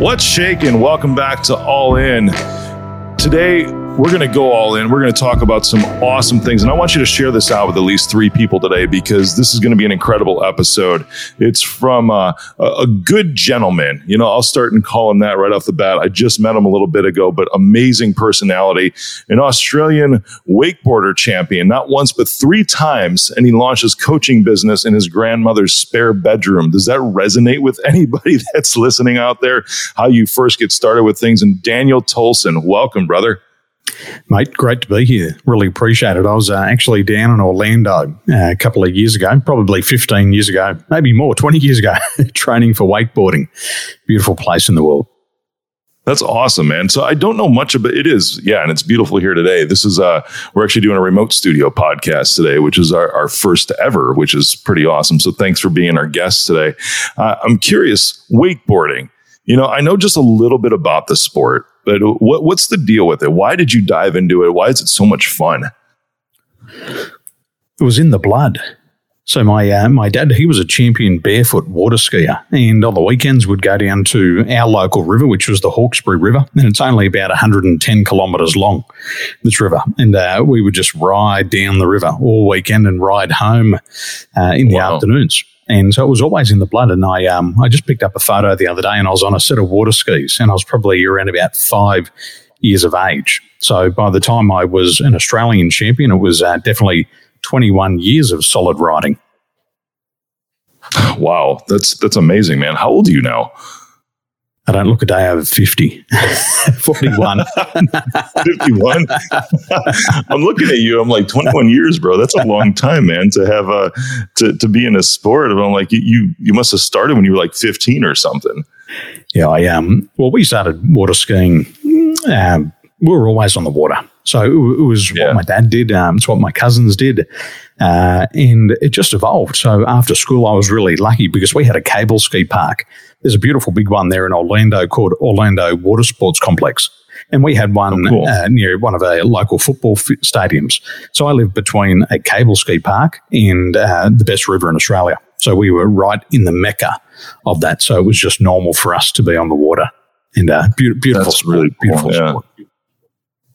What's shaking? Welcome back to All In. Today, we're going to go all in. We're going to talk about some awesome things. And I want you to share this out with at least three people today because this is going to be an incredible episode. It's from uh, a good gentleman. You know, I'll start and call him that right off the bat. I just met him a little bit ago, but amazing personality, an Australian wakeboarder champion, not once, but three times. And he launched his coaching business in his grandmother's spare bedroom. Does that resonate with anybody that's listening out there? How you first get started with things? And Daniel Tolson, welcome, brother. Mate, great to be here. Really appreciate it. I was uh, actually down in Orlando uh, a couple of years ago, probably 15 years ago, maybe more, 20 years ago, training for wakeboarding. Beautiful place in the world. That's awesome, man. So I don't know much about it is, yeah, and it's beautiful here today. This is uh we're actually doing a remote studio podcast today, which is our, our first ever, which is pretty awesome. So thanks for being our guest today. Uh, I'm curious, wakeboarding. You know, I know just a little bit about the sport. But what, what's the deal with it? Why did you dive into it? Why is it so much fun? It was in the blood. So my uh, my dad, he was a champion barefoot water skier, and on the weekends we'd go down to our local river, which was the Hawkesbury River, and it's only about 110 kilometres long, this river, and uh, we would just ride down the river all weekend and ride home uh, in the wow. afternoons. And so it was always in the blood. And I, um, I just picked up a photo the other day and I was on a set of water skis and I was probably around about five years of age. So by the time I was an Australian champion, it was uh, definitely 21 years of solid riding. Wow, that's that's amazing, man. How old are you now? I don't look a day over 50. 41. 51. I'm looking at you. I'm like 21 years, bro. That's a long time, man, to have a to, to be in a sport. I'm like you you must have started when you were like 15 or something. Yeah, I um well we started water skiing um, we were always on the water. So it, was yeah. what my dad did. Um, it's what my cousins did. Uh, and it just evolved. So after school, I was really lucky because we had a cable ski park. There's a beautiful big one there in Orlando called Orlando Water Sports Complex. And we had one oh, cool. uh, near one of our local football f- stadiums. So I lived between a cable ski park and uh, the best river in Australia. So we were right in the mecca of that. So it was just normal for us to be on the water. And uh, be- beautiful, That's sport, really cool. beautiful yeah. sport.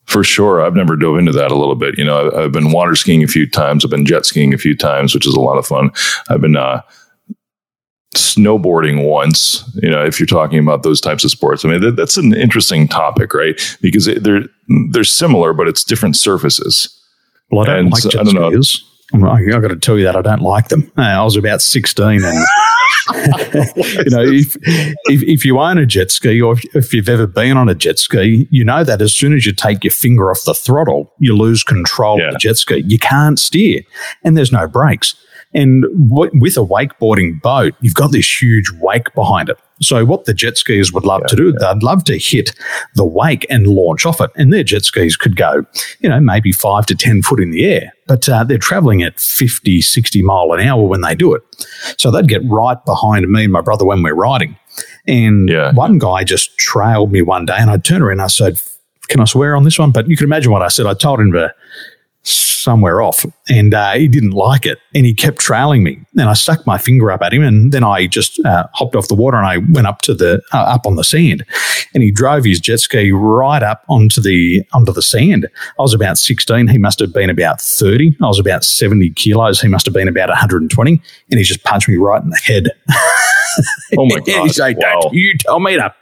For sure. I've never dove into that a little bit. You know, I've, I've, been water skiing a few times. I've been jet skiing a few times, which is a lot of fun. I've been uh, snowboarding once, you know, if you're talking about those types of sports. I mean, that, that's an interesting topic, right? Because it, they're, they're similar, but it's different surfaces. Well, I don't and like jet I don't skiers. Know. I, I got to tell you that I don't like them. Uh, I was about 16 and you know, if, if, if you own a jet ski or if, if, you've ever been on a jet ski, you know that as soon as you take your finger off the throttle, you lose control yeah. of the jet ski. You can't steer and there's no brakes. And w- with a wakeboarding boat, you've got this huge wake behind it. So what the jet skiers would love yeah, to do, yeah. they'd love to hit the wake and launch off it. And their jet skis could go, you know, maybe five to 10 foot in the air, but uh, they're traveling at 50, 60 mile an hour when they do it. So they'd get right behind me and my brother when we're riding. And yeah. one guy just trailed me one day and I turned around and I said, can I swear on this one? But you can imagine what I said. I told him to somewhere off and uh, he didn't like it and he kept trailing me. And I stuck my finger up at him and then I just uh, hopped off the water and I went up to the uh, up on the sand. And he drove his jet ski right up onto the onto the sand. I was about 16 he must have been about 30 I was about 70 kilos he must have been about 120 and he just punched me right in the head. Oh my god he said wow. you tell me to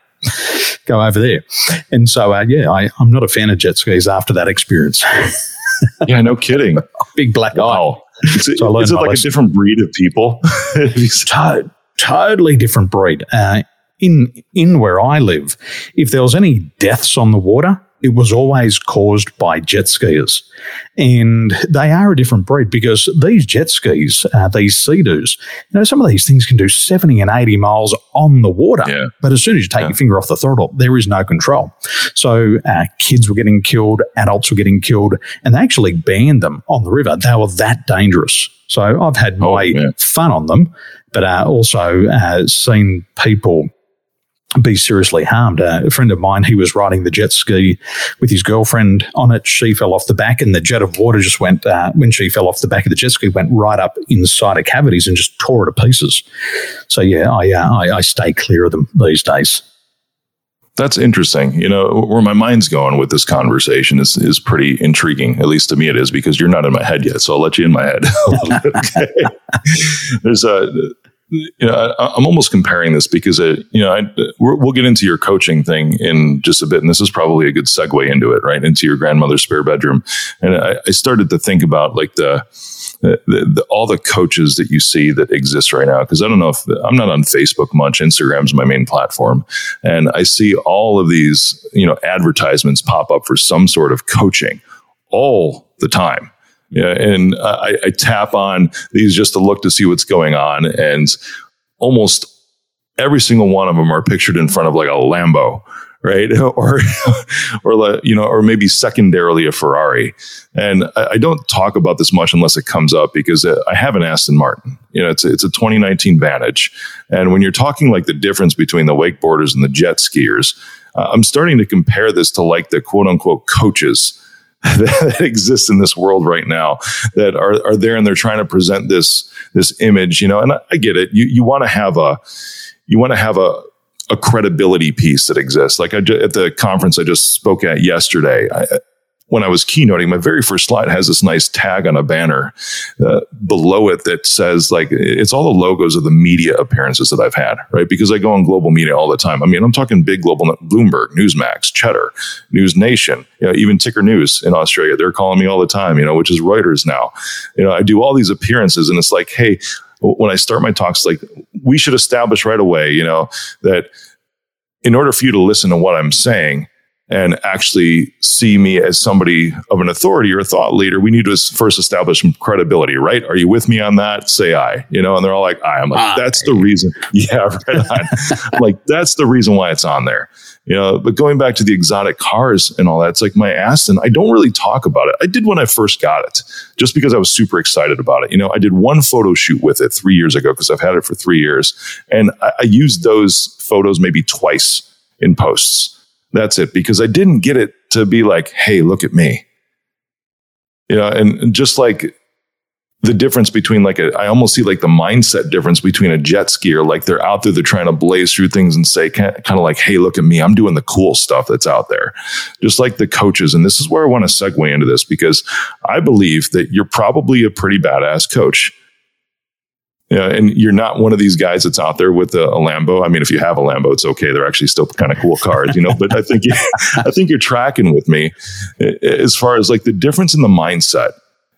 go over there. And so uh, yeah I, I'm not a fan of jet skis after that experience yeah, no kidding. Big black wow. eye. Is it, so is it like lesson. a different breed of people? to- totally different breed. Uh, in in where I live, if there was any deaths on the water, it was always caused by jet skiers. And they are a different breed because these jet skis, uh, these Sea-Doos, you know, some of these things can do 70 and 80 miles on the water. Yeah. But as soon as you take yeah. your finger off the throttle, there is no control. So uh, kids were getting killed, adults were getting killed, and they actually banned them on the river. They were that dangerous. So I've had oh, my oh, fun on them, but uh, also uh, seen people be seriously harmed. Uh, a friend of mine, he was riding the jet ski with his girlfriend on it. She fell off the back, and the jet of water just went, uh, when she fell off the back of the jet ski, went right up inside her cavities and just tore it to pieces. So, yeah, I, uh, I, I stay clear of them these days. That's interesting. You know, where my mind's going with this conversation is is pretty intriguing. At least to me, it is because you're not in my head yet. So I'll let you in my head. okay. There's a you know, I, am almost comparing this because, it, uh, you know, I, we'll get into your coaching thing in just a bit, and this is probably a good segue into it, right? Into your grandmother's spare bedroom, and I, I started to think about like the, the, the, all the coaches that you see that exist right now. Because I don't know if I'm not on Facebook much. Instagram's my main platform, and I see all of these, you know, advertisements pop up for some sort of coaching all the time yeah, and I, I tap on these just to look to see what's going on, and almost every single one of them are pictured in front of like a Lambo, right? or, or like, you know, or maybe secondarily a Ferrari. And I, I, don't talk about this much unless it comes up because uh, I have an Aston Martin. You know, it's a, it's a 2019 Vantage, and when you're talking like the difference between the wakeboarders and the jet skiers, uh, I'm starting to compare this to like the quote unquote coaches that exists in this world right now that are, are there and they're trying to present this this image you know? And i, I get it. You you want to have a you want to have a a credibility piece that exists. Like I, at the conference i just spoke at yesterday I, when I was keynoting, my very first slide has this nice tag on a banner uh, below it that says like it's all the logos of the media appearances that I've had, right? Because I go on global media all the time. I mean, I'm talking big global Bloomberg, Newsmax, Cheddar, News Nation, you know, even Ticker News in Australia. They're calling me all the time, you know, which is Reuters now. You know, I do all these appearances, and it's like, hey, when I start my talks, like we should establish right away, you know, that in order for you to listen to what I'm saying and actually see me as somebody of an authority or a thought leader, we need to first establish some credibility, right? Are you with me on that? Say I, you know, and they're all like, I am like, ah, that's the reason. Yeah, right on. like, that's the reason why it's on there. You know, but going back to the exotic cars and all that, it's like my Aston, I don't really talk about it. I did when I first got it, just because I was super excited about it. You know, I did one photo shoot with it three years ago because I've had it for three years. And I, I used those photos maybe twice in posts that's it. Because I didn't get it to be like, hey, look at me. You know, and just like the difference between like a, I almost see like the mindset difference between a jet skier, like they're out there, they're trying to blaze through things and say, kind of like, hey, look at me, I'm doing the cool stuff that's out there. Just like the coaches. And this is where I want to segue into this because I believe that you're probably a pretty badass coach know, and you're not one of these guys that's out there with a, a, Lambo. I mean, if you have a Lambo, it's okay. They're actually still kind of cool cars, you know. But I think you, I think you're tracking with me eh, as far as like the difference in the mindset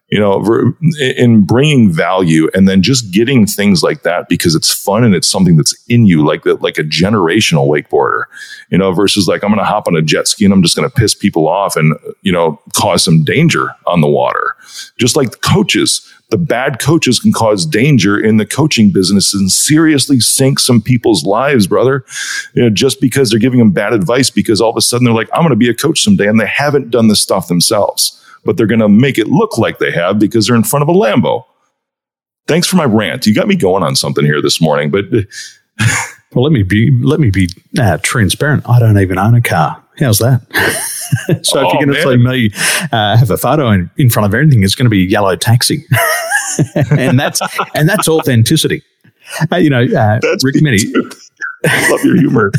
you know, in bringing value and then just getting things like that because it's fun and it's something that's in you, like that, like a generational wakeboarder, you know, versus like I'm going to hop on a jet ski and I'm just going to piss people off and you know cause some danger on the water. Just like coaches, the bad coaches can cause danger in the coaching business and seriously sink some people's lives, brother. You know, just because they're giving them bad advice because all of a sudden they're like, I'm going to be a coach someday and they haven't done this stuff themselves but they're going to make it look like they have because they're in front of a Lambo. Thanks for my rant. You got me going on something here this morning, but well, let me be let me be uh, transparent. I don't even own a car. How's that? so oh, if you're going to see me uh, have a photo in, in front of everything, it's going to be a yellow taxi, and that's and that's authenticity. Uh, you know, uh, that's Rick, many. Love your humor.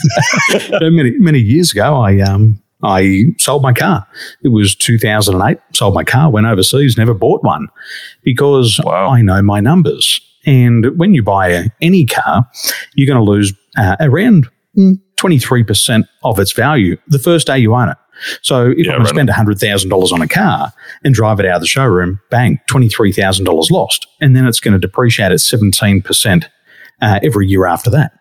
many many years ago, I um I sold my car. It was 2008. Sold my car, went overseas, never bought one because wow. I know my numbers. And when you buy any car, you're going to lose uh, around 23% of its value the first day you own it. So if yeah, I'm going to spend $100,000 on a car and drive it out of the showroom, bang, $23,000 lost. And then it's going to depreciate at 17% uh, every year after that.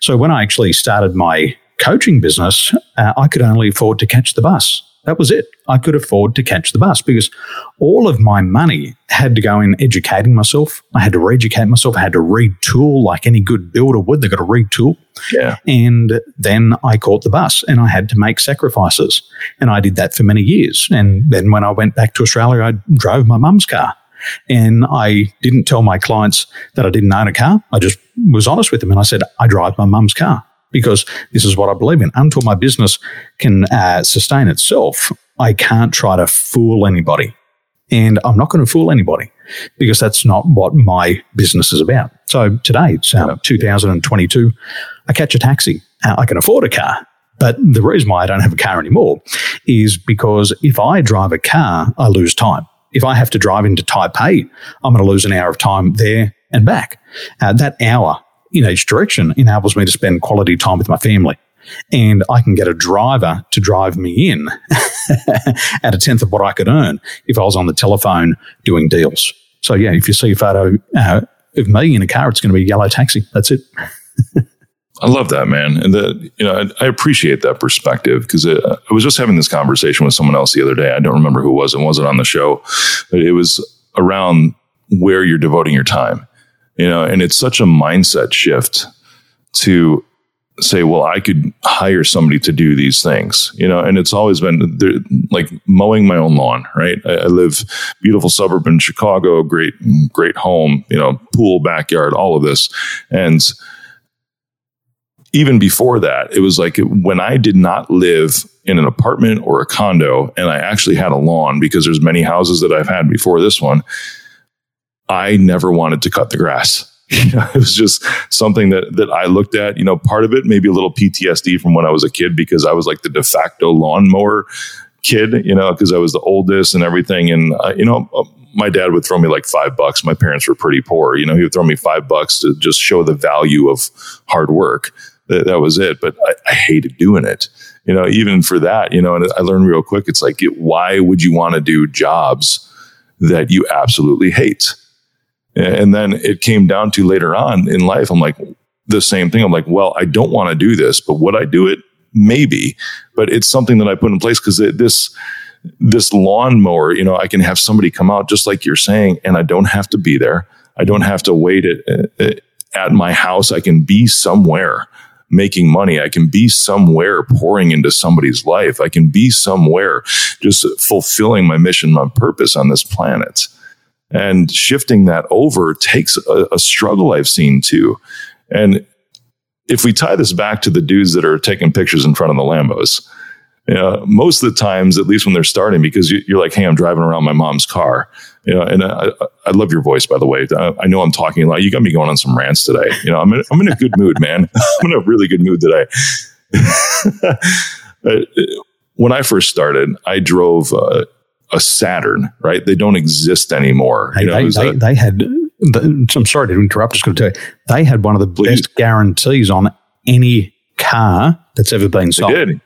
So when I actually started my coaching business, uh, I could only afford to catch the bus. That was it. I could afford to catch the bus because all of my money had to go in educating myself. I had to re-educate myself. I had to retool like any good builder would. They got to retool. Yeah. And then I caught the bus and I had to make sacrifices. And I did that for many years. And then when I went back to Australia, I drove my mum's car. And I didn't tell my clients that I didn't own a car. I just was honest with them and I said, I drive my mum's car because this is what I believe in. Until my business can uh, sustain itself, I can't try to fool anybody. And I'm not going to fool anybody because that's not what my business is about. So today, it's uh, 2022. I catch a taxi. Uh, I can afford a car, but the reason why I don't have a car anymore is because if I drive a car, I lose time. If I have to drive into Taipei, I'm going to lose an hour of time there and back. Uh, that hour in each direction enables me to spend quality time with my family. And I can get a driver to drive me in at a tenth of what I could earn if I was on the telephone doing deals. So, yeah, if you see a photo uh, of me in a car, it's going to be a yellow taxi. That's it. I love that, man. And the, you know, I, I appreciate that perspective because I was just having this conversation with someone else the other day. I don't remember who it was. It wasn't on the show, but it was around where you're devoting your time, you know, and it's such a mindset shift to say, well, I could hire somebody to do these things, you know, and it's always been like mowing my own lawn, right? I, I, live beautiful suburb in Chicago, great, great home, you know, pool, backyard, all of this. And even before that, it was like when I did not live in an apartment or a condo and I actually had a lawn because there's many houses that I've had before this one, I never wanted to cut the grass. It was just something that that I looked at. You know, part of it maybe a little PTSD from when I was a kid because I was like the de facto lawnmower kid. You know, because I was the oldest and everything. And uh, you know, uh, my dad would throw me like five bucks. My parents were pretty poor. You know, he would throw me five bucks to just show the value of hard work that, that was it. But I, I, hated doing it. You know, even for that, you know, and I learned real quick. It's like, why would you want to do jobs that you absolutely hate? And then it came down to later on in life, I'm like, the same thing. I'm like, well, I don't want to do this, but would I do it? Maybe, but it's something that I put in place because this, this lawnmower, you know, I can have somebody come out just like you're saying, and I don't have to be there. I don't have to wait at, at my house. I can be somewhere making money. I can be somewhere pouring into somebody's life. I can be somewhere just fulfilling my mission, my purpose on this planet. And shifting that over takes a, a struggle I've seen too. And if we tie this back to the dudes that are taking pictures in front of the Lambos, you know, most of the times, at least when they're starting, because you, are like, "Hey, I'm driving around my mom's car," you know. And I, I love your voice, by the way. I, I, know I'm talking a lot. You got me going on some rants today. You know, I'm in, I'm in a good mood, man. I'm in a really good mood today. when I first started, I drove uh, a Saturn. Right? They don't exist anymore. Hey, you know, they, they, a, they, had. I'm sorry to interrupt. Just going to tell you, they had one of the please. best guarantees on any car that's ever been sold. They did.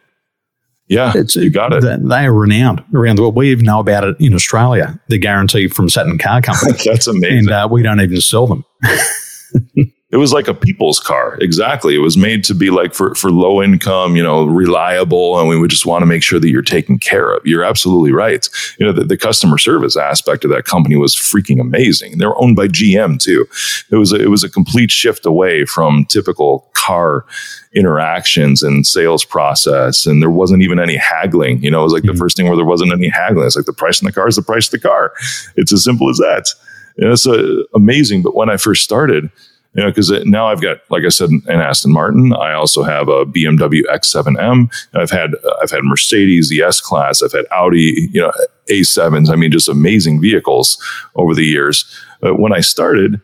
Yeah, it's, you got it. They are renowned around the world. We even know about it in Australia. The guarantee from Saturn Car Company. That's amazing. And uh, we don't even sell them. it was like a people's car. Exactly. It was made to be like for, for low income, you know, reliable. And we would just want to make sure that you're taken care of. You're absolutely right. You know, the, the customer service aspect of that company was freaking amazing. They were owned by GM too. It was a, it was a complete shift away from typical car interactions and sales process. And there wasn't even any haggling. You know, it was like mm-hmm. the first thing where there wasn't any haggling. It's like the price in the car is the price of the car. It's as simple as that. And it's uh, amazing. But when I first started, you know, because now I've got, like I said, an Aston Martin. I also have a BMW X7M. I've had I've had Mercedes, the S Class. I've had Audi, you know, A7s. I mean, just amazing vehicles over the years. But when I started,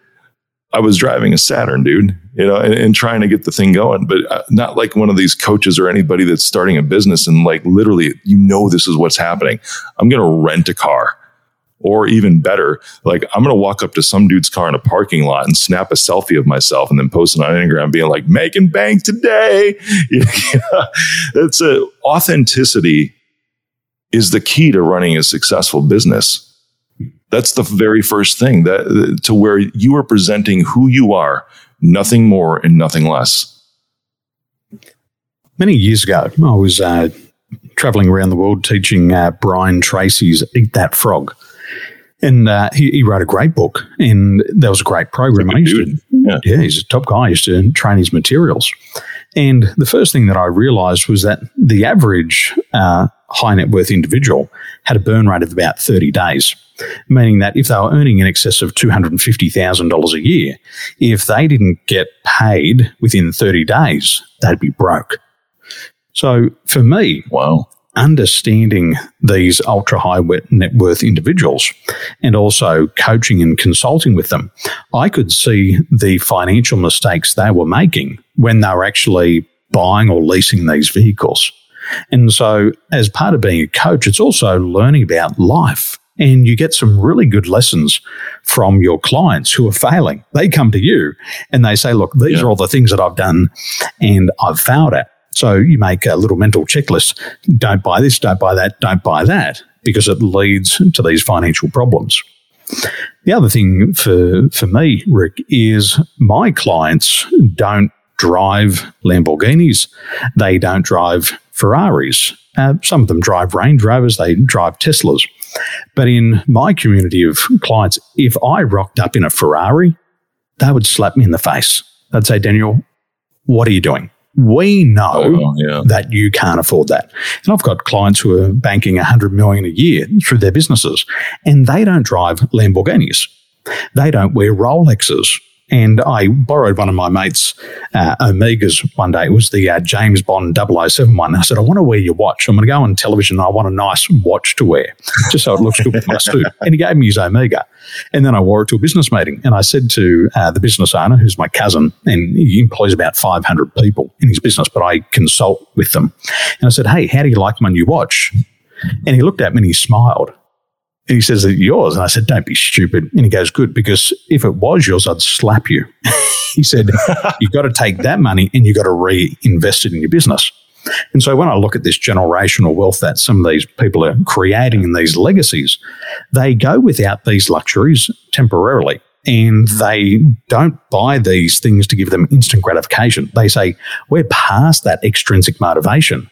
I was driving a Saturn, dude, you know, and, and trying to get the thing going, but uh, not like one of these coaches or anybody that's starting a business and like literally, you know, this is what's happening. I'm going to rent a car. Or even better, like I'm to walk up to some dude's car in a parking lot and snap a selfie of myself and then post it on Instagram being like, making bank today. It's a authenticity is the key to running a successful business. That's the very first thing that to where you are presenting who you are, nothing more and nothing less. Many years ago, I was uh, traveling around the world teaching uh, Brian Tracy's Eat That Frog. And uh, he, he, wrote a great book, and that was a great program. I used to, yeah. yeah, he's a top guy. I used to train his materials. And the first thing that I realized was that the average uh, high net worth individual had a burn rate of about 30 days, meaning that if they were earning in excess of $250,000 a year, if they didn't get paid within 30 days, they'd be broke. So for me, wow understanding these ultra high net worth individuals and also coaching and consulting with them, I could see the financial mistakes they were making when they were actually buying or leasing these vehicles. And so, as part of being a coach, it's also learning about life. And you get some really good lessons from your clients who are failing. They come to you and they say, Look, these yeah. are all the things that I've done and I've failed at. So you make a little mental checklist. Don't buy this, don't buy that, don't buy that, because it leads to these financial problems. The other thing for, for me, Rick, is my clients don't drive Lamborghinis. They don't drive Ferraris. Uh, some of them drive Range Rovers, they drive Teslas. But in my community of clients, if I rocked up in a Ferrari, they would slap me in the face. They'd say, Daniel, what are you doing? We know oh, yeah. that you can't afford that. And I've got clients who are banking 100 million a year through their businesses, and they don't drive Lamborghinis. They don't wear Rolexes. And I borrowed one of my mates' uh, Omegas one day. It was the uh, James Bond 007 one. I said, I want to wear your watch. I'm going to go on television and I want a nice watch to wear, just so it looks good with my suit. And he gave me his Omega. And then I wore it to a business meeting. And I said to uh, the business owner, who's my cousin, and he employs about 500 people in his business, but I consult with them. And I said, Hey, how do you like my new watch? And he looked at me and he smiled. And he says, Is it yours? And I said, Don't be stupid. And he goes, Good, because if it was yours, I'd slap you. he said, You've got to take that money and you've got to reinvest it in your business. And so when I look at this generational wealth that some of these people are creating in these legacies, they go without these luxuries temporarily and they don't buy these things to give them instant gratification. They say, We're past that extrinsic motivation.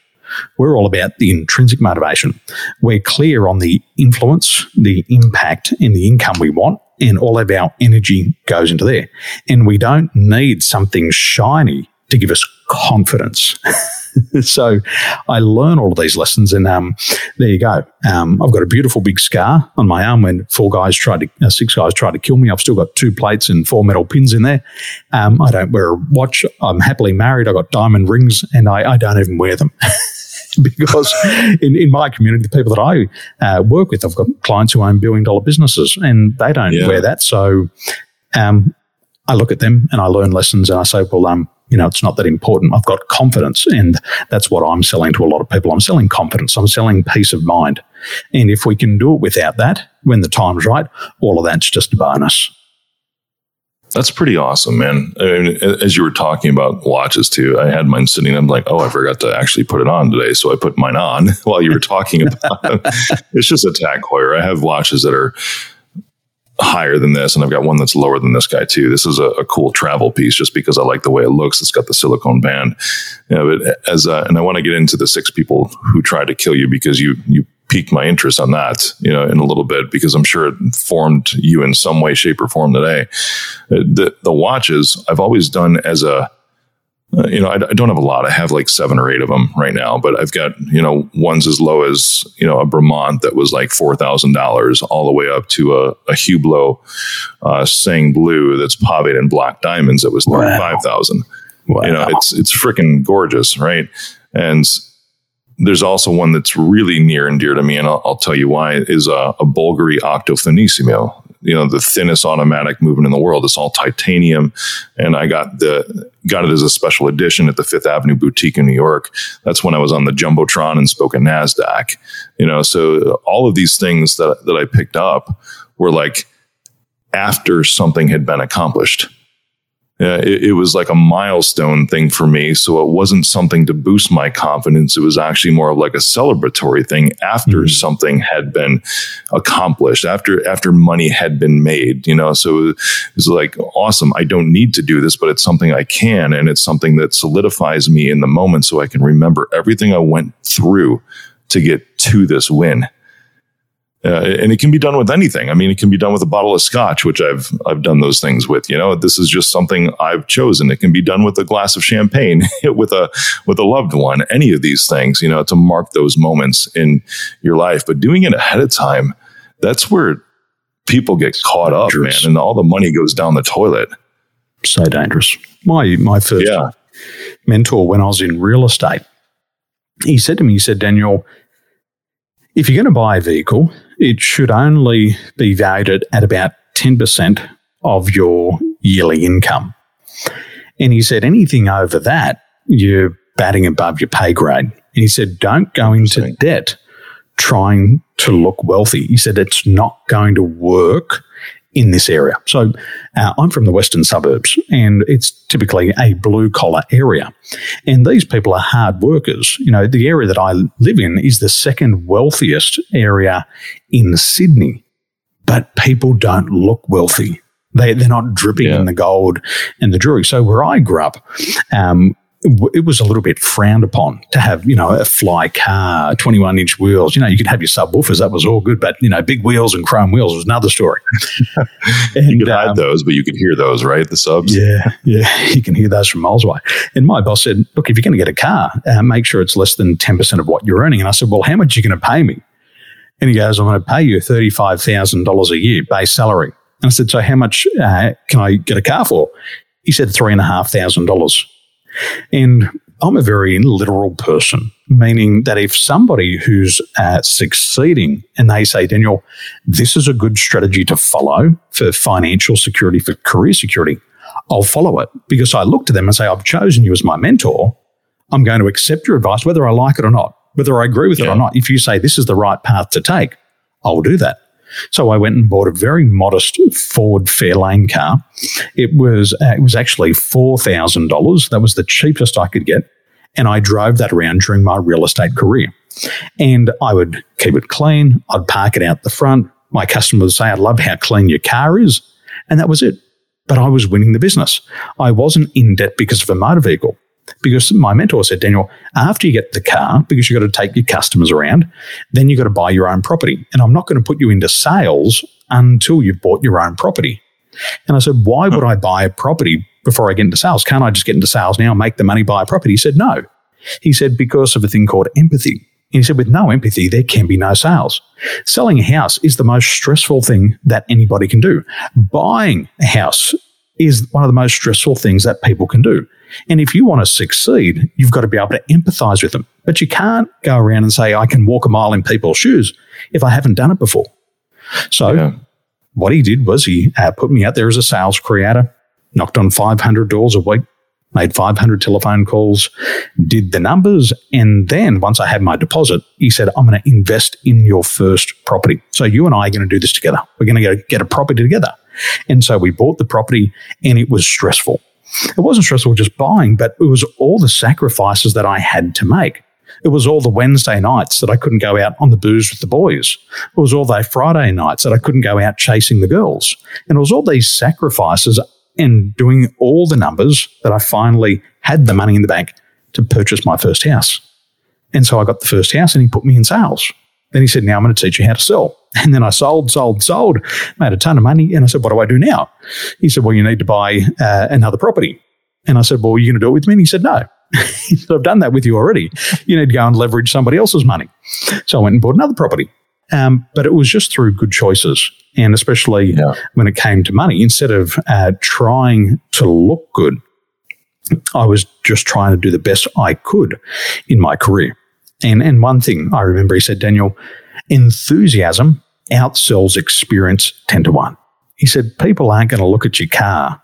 We're all about the intrinsic motivation. We're clear on the influence, the impact, and the income we want, and all of our energy goes into there. And we don't need something shiny to give us confidence. so I learn all of these lessons, and um, there you go. Um, I've got a beautiful big scar on my arm when four guys tried to, uh, six guys tried to kill me. I've still got two plates and four metal pins in there. Um, I don't wear a watch. I'm happily married. I've got diamond rings, and I, I don't even wear them. because in, in my community, the people that I uh, work with, I've got clients who own billion dollar businesses and they don't yeah. wear that. So um, I look at them and I learn lessons and I say, well, um, you know, it's not that important. I've got confidence. And that's what I'm selling to a lot of people. I'm selling confidence. I'm selling peace of mind. And if we can do it without that, when the time's right, all of that's just a bonus. That's pretty awesome, man. I mean, as you were talking about watches too, I had mine sitting. I'm like, oh, I forgot to actually put it on today, so I put mine on while you were talking about it. It's just a Tag Heuer. I have watches that are higher than this, and I've got one that's lower than this guy too. This is a, a cool travel piece, just because I like the way it looks. It's got the silicone band, you know, but as and I want to get into the six people who tried to kill you because you you piqued my interest on that, you know, in a little bit because I'm sure it formed you in some way, shape, or form today. Uh, the the watches I've always done as a uh, you know, I, I, don't have a lot. I have like seven or eight of them right now, but I've got, you know, ones as low as, you know, a Bremont that was like $4,000 all the way up to a, a Hublot uh, Sang Bleu that's pave in black diamonds that was wow. 35,000. Wow. You know, it's, it's freaking gorgeous. Right. And there's also one that's really near and dear to me, and I'll, I'll tell you why. Is a, a Bulgari Octofinissimo. You know, the thinnest automatic movement in the world. It's all titanium, and I got the got it as a special edition at the Fifth Avenue Boutique in New York. That's when I was on the jumbotron and spoke at Nasdaq. You know, so all of these things that that I picked up were like after something had been accomplished uh, it, it, was like a milestone thing for me. So it wasn't something to boost my confidence. It was actually more of like a celebratory thing after mm-hmm. something had been accomplished, after after money had been made. You know, so it was like awesome. I don't need to do this, but it's something I can, and it's something that solidifies me in the moment, so I can remember everything I went through to get to this win. Uh, and it can be done with anything. I mean, it can be done with a bottle of scotch, which I've I've done those things with. You know, this is just something I've chosen. It can be done with a glass of champagne, with a with a loved one. Any of these things, you know, to mark those moments in your life. But doing it ahead of time, that's where people get caught up, man, and all the money goes down the toilet. So dangerous. My my first yeah. mentor when I was in real estate, he said to me, he said, Daniel, if you're going to buy a vehicle, it should only be valued at about 10% of your yearly income. And he said anything over that, you're batting above your pay grade. And he said, don't go into debt trying to look wealthy. He said, it's not going to work in this area. So uh, I'm from the western suburbs and it's typically a blue collar area. And these people are hard workers. You know, the area that I live in is the second wealthiest area in Sydney, but people don't look wealthy. They, they're not dripping yeah. in the gold and the jewelry. So where I grew up, um, it was a little bit frowned upon to have, you know, a fly car, 21 inch wheels. You know, you could have your subwoofers. That was all good. But, you know, big wheels and chrome wheels was another story. and, you could hide um, those, but you could hear those, right? The subs. Yeah. Yeah. You can hear those from miles away. And my boss said, look, if you're going to get a car, uh, make sure it's less than 10% of what you're earning. And I said, well, how much are you going to pay me? And he goes, I'm going to pay you $35,000 a year base salary. And I said, so how much uh, can I get a car for? He said, $3,500. And I'm a very literal person, meaning that if somebody who's uh, succeeding and they say, Daniel, this is a good strategy to follow for financial security, for career security, I'll follow it because I look to them and say, I've chosen you as my mentor. I'm going to accept your advice, whether I like it or not, whether I agree with yeah. it or not. If you say this is the right path to take, I'll do that. So I went and bought a very modest Ford Fairlane car. It was uh, it was actually four thousand dollars. That was the cheapest I could get, and I drove that around during my real estate career. And I would keep it clean. I'd park it out the front. My customers would say, "I love how clean your car is," and that was it. But I was winning the business. I wasn't in debt because of a motor vehicle because my mentor said, Daniel, after you get the car, because you've got to take your customers around, then you've got to buy your own property. And I'm not going to put you into sales until you've bought your own property. And I said, why would I buy a property before I get into sales? Can't I just get into sales now, make the money, buy a property? He said, no. He said, because of a thing called empathy. And he said, with no empathy, there can be no sales. Selling a house is the most stressful thing that anybody can do. Buying a house is one of the most stressful things that people can do. And if you want to succeed, you've got to be able to empathize with them. But you can't go around and say, I can walk a mile in people's shoes if I haven't done it before. So yeah. what he did was he uh, put me out there as a sales creator, knocked on 500 doors a week, made 500 telephone calls, did the numbers. And then once I had my deposit, he said, I'm going to invest in your first property. So you and I are going to do this together. We're going to get a property together. And so we bought the property and it was stressful. It wasn't stressful just buying, but it was all the sacrifices that I had to make. It was all the Wednesday nights that I couldn't go out on the booze with the boys. It was all the Friday nights that I couldn't go out chasing the girls. And it was all these sacrifices and doing all the numbers that I finally had the money in the bank to purchase my first house. And so I got the first house and he put me in sales. Then he said, Now I'm going to teach you how to sell. And then I sold, sold, sold, made a ton of money. And I said, What do I do now? He said, Well, you need to buy uh, another property. And I said, Well, are you going to do it with me? And he said, No. he said, I've done that with you already. You need to go and leverage somebody else's money. So I went and bought another property. Um, but it was just through good choices. And especially yeah. when it came to money, instead of uh, trying to look good, I was just trying to do the best I could in my career. And, and one thing I remember he said, Daniel, enthusiasm outsells experience 10 to 1. He said, people aren't going to look at your car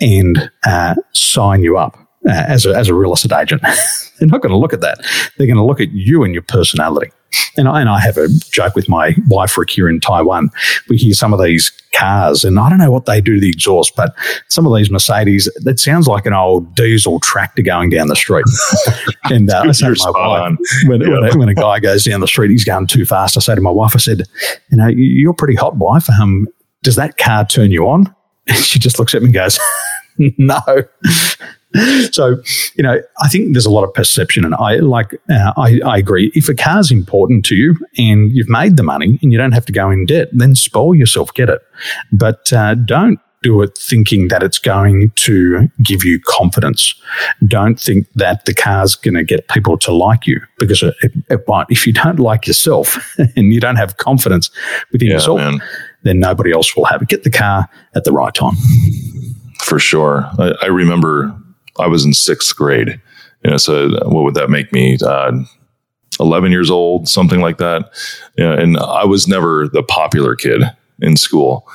and uh, sign you up uh, as, a, as a real estate agent. They're not going to look at that. They're going to look at you and your personality. And I, and I have a joke with my wife, Rick, here in Taiwan. We hear some of these cars, and I don't know what they do to the exhaust, but some of these Mercedes, it sounds like an old diesel tractor going down the street. and uh, I say to my wife, when, yeah. when, a, when, a, guy goes down the street, he's going too fast. I say to my wife, I said, you know, you're pretty hot, wife. Um, does that car turn you on? And she just looks at me and goes, no. so, you know, I think there's a lot of perception, and I like, uh, I, I agree. If a car's important to you and you've made the money and you don't have to go in debt, then spoil yourself, get it. But uh, don't do it thinking that it's going to give you confidence. Don't think that the car's going to get people to like you because it, it, it, won't. If you don't like yourself and you don't have confidence within yeah, yourself, man. then nobody else will have it. Get the car at the right time. For sure. I, I remember I was in sixth grade. You know, so what would that make me? Uh, 11 years old, something like that. You know, and I was never the popular kid in school.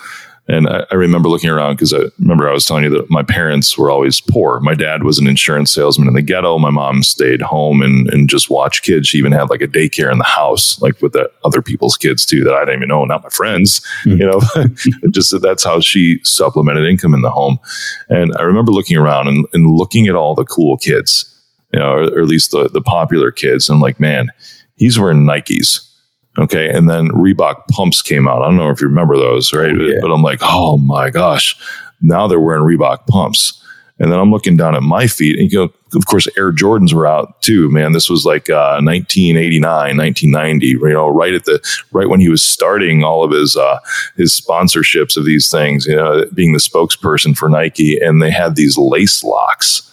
And I, I remember looking around because I remember I was telling you that my parents were always poor. My dad was an insurance salesman in the ghetto. My mom stayed home and, and just watched kids. She even had like a daycare in the house, like with the other people's kids too that I didn't even know, not my friends. Mm-hmm. You know, just that's how she supplemented income in the home. And I remember looking around and, and looking at all the cool kids, you know, or, or at least the, the popular kids. And I'm like, man, he's wearing Nikes Okay. And then Reebok pumps came out. I don't know if you remember those, right? Yeah. But I'm like, oh my gosh, now they're wearing Reebok pumps. And then I'm looking down at my feet, and you know, of course, Air Jordans were out too. Man, this was like uh, 1989, 1990. You know, right at the right when he was starting all of his uh, his sponsorships of these things. You know, being the spokesperson for Nike, and they had these lace locks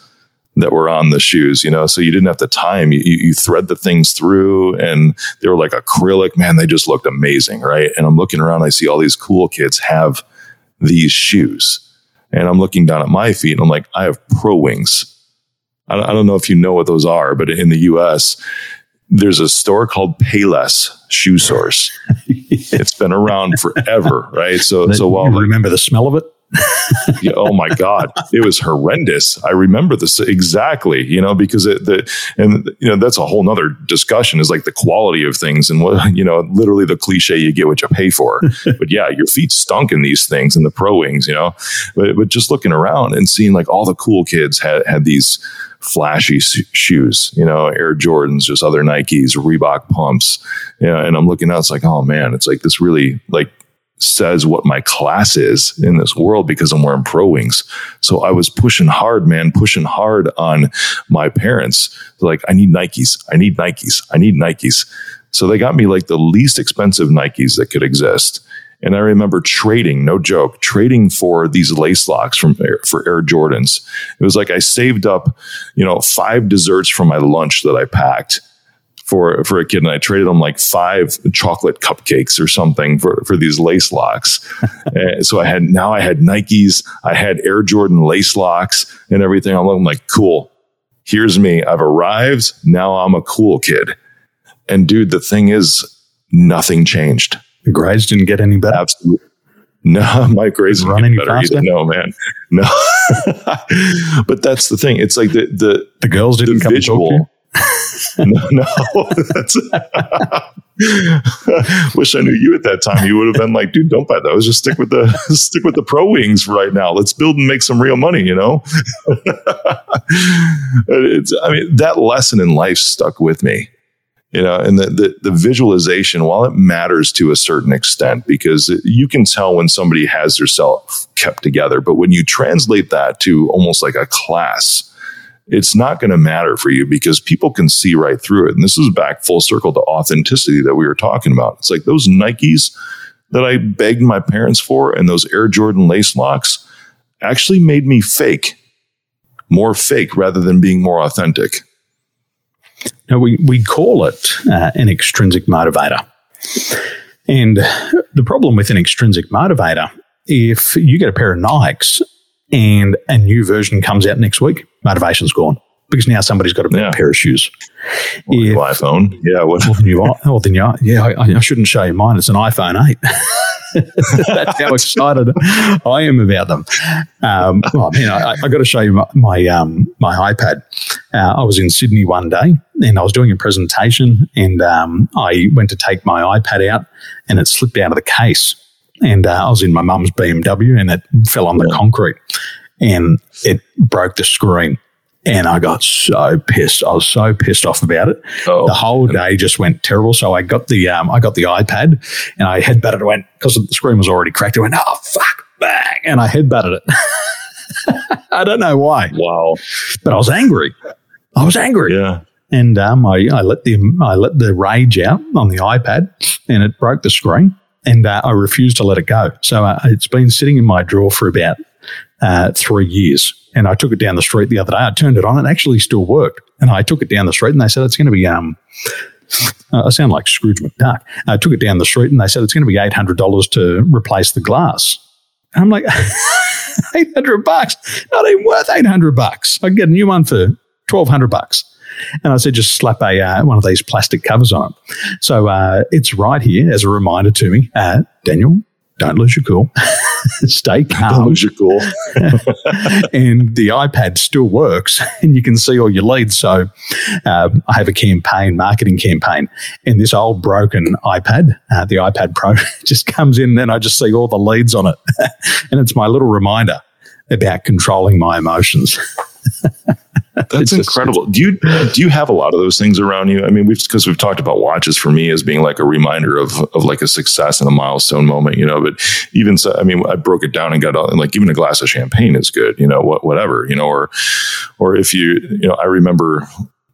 that were on the shoes, you know, so you didn't have to time. them. You, you thread the things through and they were like acrylic. Man, they just looked amazing, right? And I'm looking around, I see all these cool kids have these shoes. And I'm looking down at my feet and I'm like, I have pro wings. I don't know if you know what those are, but in the US, there's a store called Payless Shoe Source. it's been around forever, right? So, so while remember the smell of it, yeah, oh my god. It was horrendous. I remember this exactly you know because it the and you know that's a whole nother discussion is like the quality of things and what you know literally the cliche you get what you pay for. But yeah your feet stunk in these things and the pro wings you know. But, but just looking around and seeing like all the cool kids had had these flashy shoes, you know, Air Jordans, just other Nikes, Reebok pumps, you know, and I'm looking out, it's like, oh man, it's like this really like says what my class is in this world because I'm wearing pro wings. So I was pushing hard, man, pushing hard on my parents. like, I need Nikes. I need Nikes. I need Nikes. So they got me like the least expensive Nikes that could exist. And I remember trading, no joke, trading for these lace locks from for Air Jordans. It was like I saved up, you know, five desserts from my lunch that I packed for for a kid, and I traded him like five chocolate cupcakes or something for for these lace locks. Eh, so I had now I had Nikes, I had Air Jordan lace locks and everything. I'm like, cool. Here's me. I've arrived. Now I'm a cool kid. And dude, the thing is, nothing changed. The grades didn't get any better. Absolutely. No, my grades didn't get better either. No, man. No. but that's the thing. It's like the the the girls didn't the come visual no, no. Wish I knew you at that time. You would have been like, dude, don't buy those. Just stick with the stick with the pro wings right now. Let's build and make some real money, you know? it's I mean, that lesson in life stuck with me. You know, and the, the the visualization, while it matters to a certain extent, because you can tell when somebody has their self kept together, but when you translate that to almost like a class, it's not going to matter for you because people can see right through it. And this is back full circle to authenticity that we were talking about. It's like those Nikes that I begged my parents for and those Air Jordan lace locks actually made me fake, more fake rather than being more authentic. Now, we, we call it uh, an extrinsic motivator. And the problem with an extrinsic motivator, if you get a pair of Nikes and a new version comes out next week, motivation's gone because now somebody's got a yeah. pair of shoes. Well, if, iPhone, yeah. What? Well, then you are. Well, then you are. Yeah, I, I, shouldn't show you mine. It's an iPhone eight. That's how excited I am about them. Um, well, man, I, I got to show you my my, um, my iPad. Uh, I was in Sydney one day and I was doing a presentation, and um, I went to take my iPad out, and it slipped out of the case and uh, I was in my mum's BMW and it fell on the concrete and it broke the screen. And I got so pissed. I was so pissed off about it. Oh. The whole day just went terrible. So I got the um, I got the iPad and I headbutted it. Went because the screen was already cracked. I went, oh fuck, bang, and I headbutted it. I don't know why. Wow, but I was angry. I was angry. Yeah. And um, I, I let the I let the rage out on the iPad, and it broke the screen and uh, I refused to let it go. So uh, it's been sitting in my drawer for about uh, three years. And I took it down the street the other day. I turned it on. It actually still worked. And I took it down the street and they said it's going to be. Um, uh, I sound like Scrooge McDuck. I took it down the street and they said it's going to be eight hundred dollars to replace the glass. And I'm like, eight hundred bucks? Not even worth eight hundred bucks. I can get a new one for twelve hundred bucks. And I said, just slap a uh, one of these plastic covers on it. So uh, it's right here as a reminder to me, uh, Daniel, don't lose your cool. stay calm. Logical. and the iPad still works and you can see all your leads. So uh, I have a campaign, marketing campaign, and this old broken iPad, uh, the iPad Pro, just comes in and then I just see all the leads on it. and it's my little reminder about controlling my emotions. That's incredible. do you do you have a lot of those things around you? I mean, we've because we've talked about watches for me as being like a reminder of of like a success and a milestone moment, you know. But even so, I mean, I broke it down and got all, like even a glass of champagne is good, you know, what whatever, you know, or or if you you know, I remember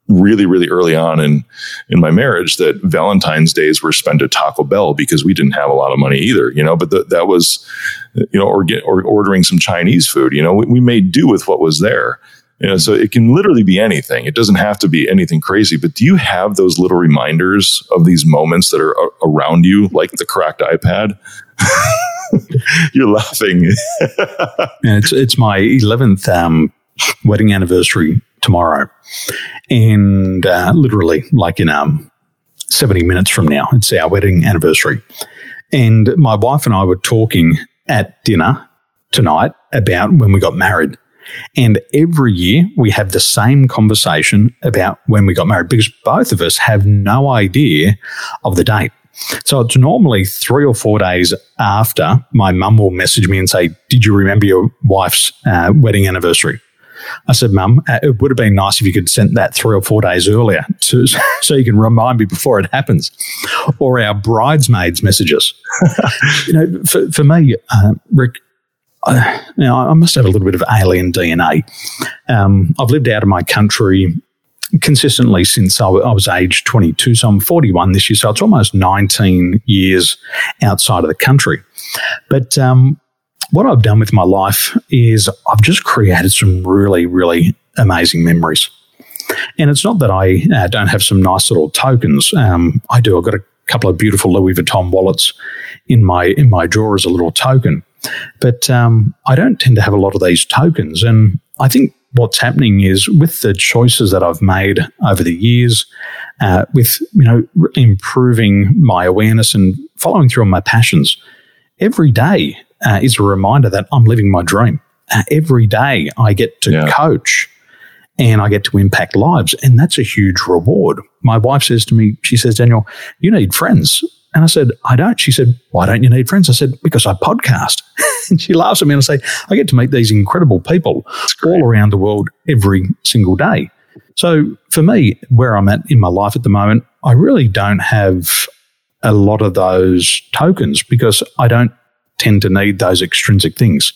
really really early on in in my marriage that valentine's days were spent at taco bell because we didn't have a lot of money either you know but the, that was you know or get or ordering some chinese food you know we, we made do with what was there you know, so it can literally be anything. It doesn't have to be anything crazy. But do you have those little reminders of these moments that are around you, like the cracked iPad? You're laughing. yeah, it's it's my eleventh um, wedding anniversary tomorrow, and uh, literally, like in um, seventy minutes from now, it's our wedding anniversary. And my wife and I were talking at dinner tonight about when we got married and every year we have the same conversation about when we got married because both of us have no idea of the date. So it's normally three or four days after my mum will message me and say, Did you remember your wife's uh, wedding anniversary? I said, Mum, uh, it would have been nice if you could send that three or four days earlier to, so you can remind me before it happens. Or our bridesmaids messages. you know, for, for me, uh, Rick, I, you know, I must have a little bit of alien DNA. Um, I've lived out of my country consistently since I, was age 22. So I'm 41 this year. So it's almost 19 years outside of the country. But um, what I've done with my life is I've just created some really, really amazing memories. And it's not that I uh, don't have some nice little tokens. Um, I do. I've got a couple of beautiful Louis Vuitton wallets in my in my drawer as a little token. But um, I don't tend to have a lot of these tokens. And I think what's happening is with the choices that I've made over the years, uh, with you know improving my awareness and following through on my passions, every day uh, is a reminder that I'm living my dream. Uh, every day I get to yeah. coach and I get to impact lives, and that's a huge reward. My wife says to me, she says, Daniel, you need friends. And I said, I don't. She said, Why don't you need friends? I said, Because I podcast. and she laughs at me and I say, I get to meet these incredible people all around the world every single day. So for me, where I'm at in my life at the moment, I really don't have a lot of those tokens because I don't tend to need those extrinsic things.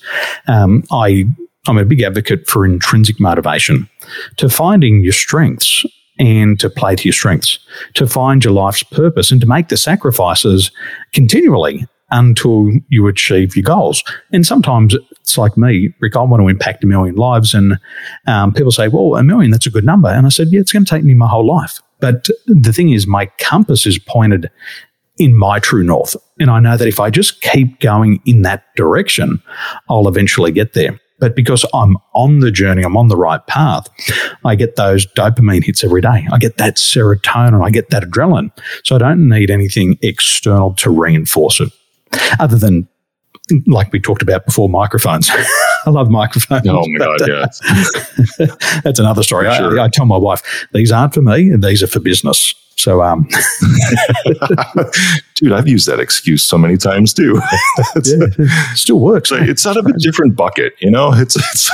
Um, I I'm a big advocate for intrinsic motivation to finding your strengths and to play to your strengths, to find your life's purpose and to make the sacrifices continually until you achieve your goals. And sometimes it's like me, Rick, I want to impact a million lives. And um, people say, well, a million, that's a good number. And I said, yeah, it's going to take me my whole life. But the thing is, my compass is pointed in my true north. And I know that if I just keep going in that direction, I'll eventually get there. But because I'm on the journey, I'm on the right path, I get those dopamine hits every day. I get that serotonin, I get that adrenaline. So I don't need anything external to reinforce it, other than like we talked about before, microphones. I love microphones. Oh my god, yeah. Uh, that's another story. Sure. I, I, tell my wife these aren't for me; these are for business. So, um, dude, I've used that excuse so many times too. yeah, still works. it's out of a different bucket, you know. It's it's.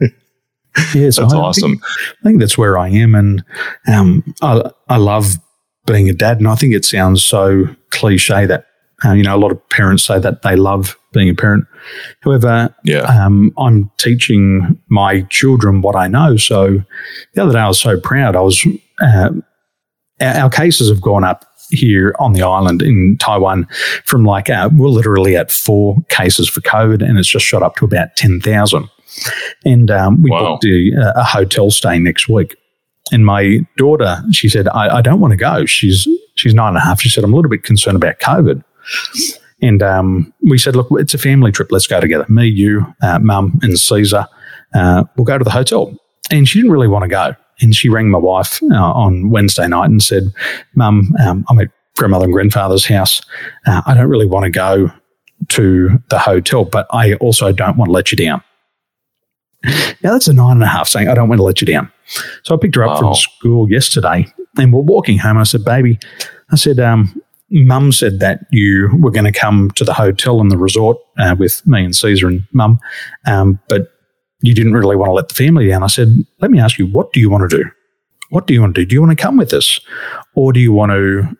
yeah, so that's I awesome. Think, I think that's where I am, and um, I I love being a dad, and I think it sounds so cliche that uh, you know a lot of parents say that they love being a parent. However, yeah. Um, I'm teaching my children what I know. So the other day I was so proud. I was uh, our cases have gone up here on the island in Taiwan from like, uh, we're literally at four cases for COVID and it's just shot up to about 10,000. And um, we wow. booked a, a, hotel stay next week. And my daughter, she said, I, I, don't want to go. She's she's nine and a half. She said, I'm a little bit concerned about COVID. And um, we said, look, it's a family trip. Let's go together. Me, you, uh, mum, and Caesar. Uh, we'll go to the hotel. And she didn't really want to go. And she rang my wife uh, on Wednesday night and said, Mum, um, I'm at grandmother and grandfather's house. Uh, I don't really want to go. to the hotel, but I also don't want to let you down. Now that's a nine and a half saying, I don't want to let you down. So I picked her up wow. from school yesterday and we're walking home. I said, baby, I said, um, mum said that you were going to come to the hotel and the resort uh, with me and Caesar and mum, um, but you didn't really want to let the family down. I said, let me ask you, what do you want to do? What do you want to do? Do you want to come with us? Or do you want to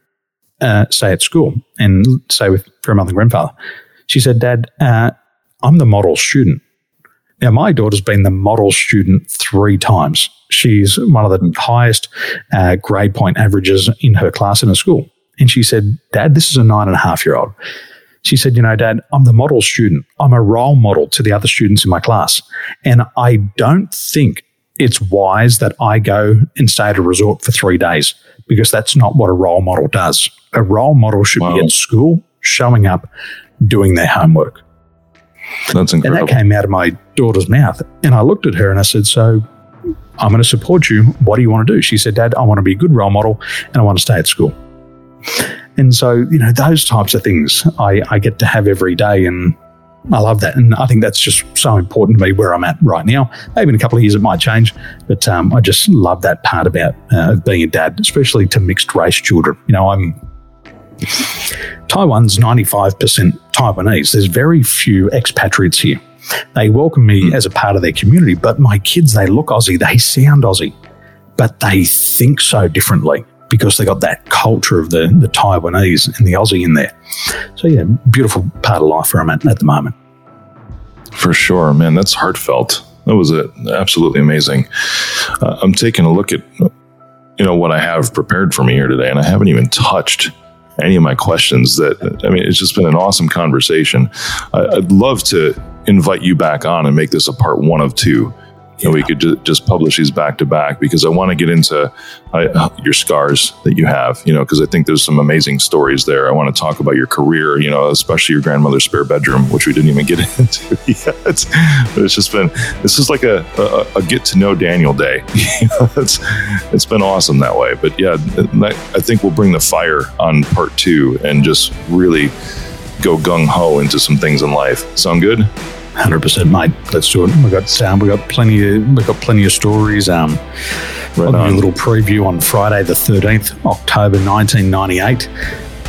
uh, stay at school and stay with for a mother and grandfather? She said, Dad, uh, I'm the model student. Now, my daughter's been the model student three times. She's one of the highest uh, grade point averages in her class in her school. And she said, Dad, this is a nine and a half year old. She said, You know, Dad, I'm the model student. I'm a role model to the other students in my class. And I don't think it's wise that I go and stay at a resort for three days because that's not what a role model does. A role model should wow. be at school, showing up, doing their homework. That's incredible. And that came out of my daughter's mouth. And I looked at her and I said, So I'm going to support you. What do you want to do? She said, Dad, I want to be a good role model and I want to stay at school. And so, you know, those types of things I, I get to have every day. And I love that. And I think that's just so important to me where I'm at right now. Maybe in a couple of years it might change, but um, I just love that part about uh, being a dad, especially to mixed race children. You know, I'm Taiwan's 95% Taiwanese. There's very few expatriates here. They welcome me mm. as a part of their community, but my kids, they look Aussie, they sound Aussie, but they think so differently because they got that culture of the, the Taiwanese and the Aussie in there. So, yeah, beautiful part of life where I'm at at the moment. For sure, man. That's heartfelt. That was it. Absolutely amazing. Uh, I'm taking a look at, you know, what I have prepared for me here today, and I haven't even touched any of my questions. That I mean, it's just been an awesome conversation. I, I'd love to invite you back on and make this a part one of two yeah. and we could ju- just publish these back to back because I want to get into uh, your scars that you have, you know, because I think there's some amazing stories there. I want to talk about your career, you know, especially your grandmother's spare bedroom, which we didn't even get into yet. But it's just been this is like a, a, a get to know Daniel day. it's it's been awesome that way. But yeah, I think we'll bring the fire on part two and just really go gung ho into some things in life. Sound good? Hundred percent, mate. Let's do it. We got um, we got plenty of we got plenty of stories. Um, right I'll give you a little preview on Friday, the thirteenth October, nineteen ninety eight.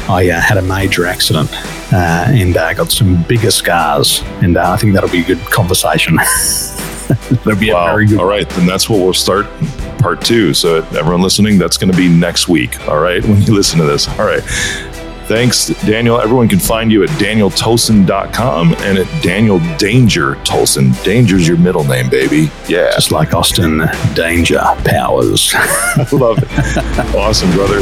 I uh, had a major accident uh, and uh, got some bigger scars, and uh, I think that'll be a good conversation. that'll be wow. a very good. All right, then that's what we'll start part two. So everyone listening, that's going to be next week. All right, when you listen to this. All right. Thanks, Daniel. Everyone can find you at danieltolson.com and at Daniel Danger Tolson. Danger's your middle name, baby. Yeah. Just like Austin Danger Powers. Love it. awesome, brother.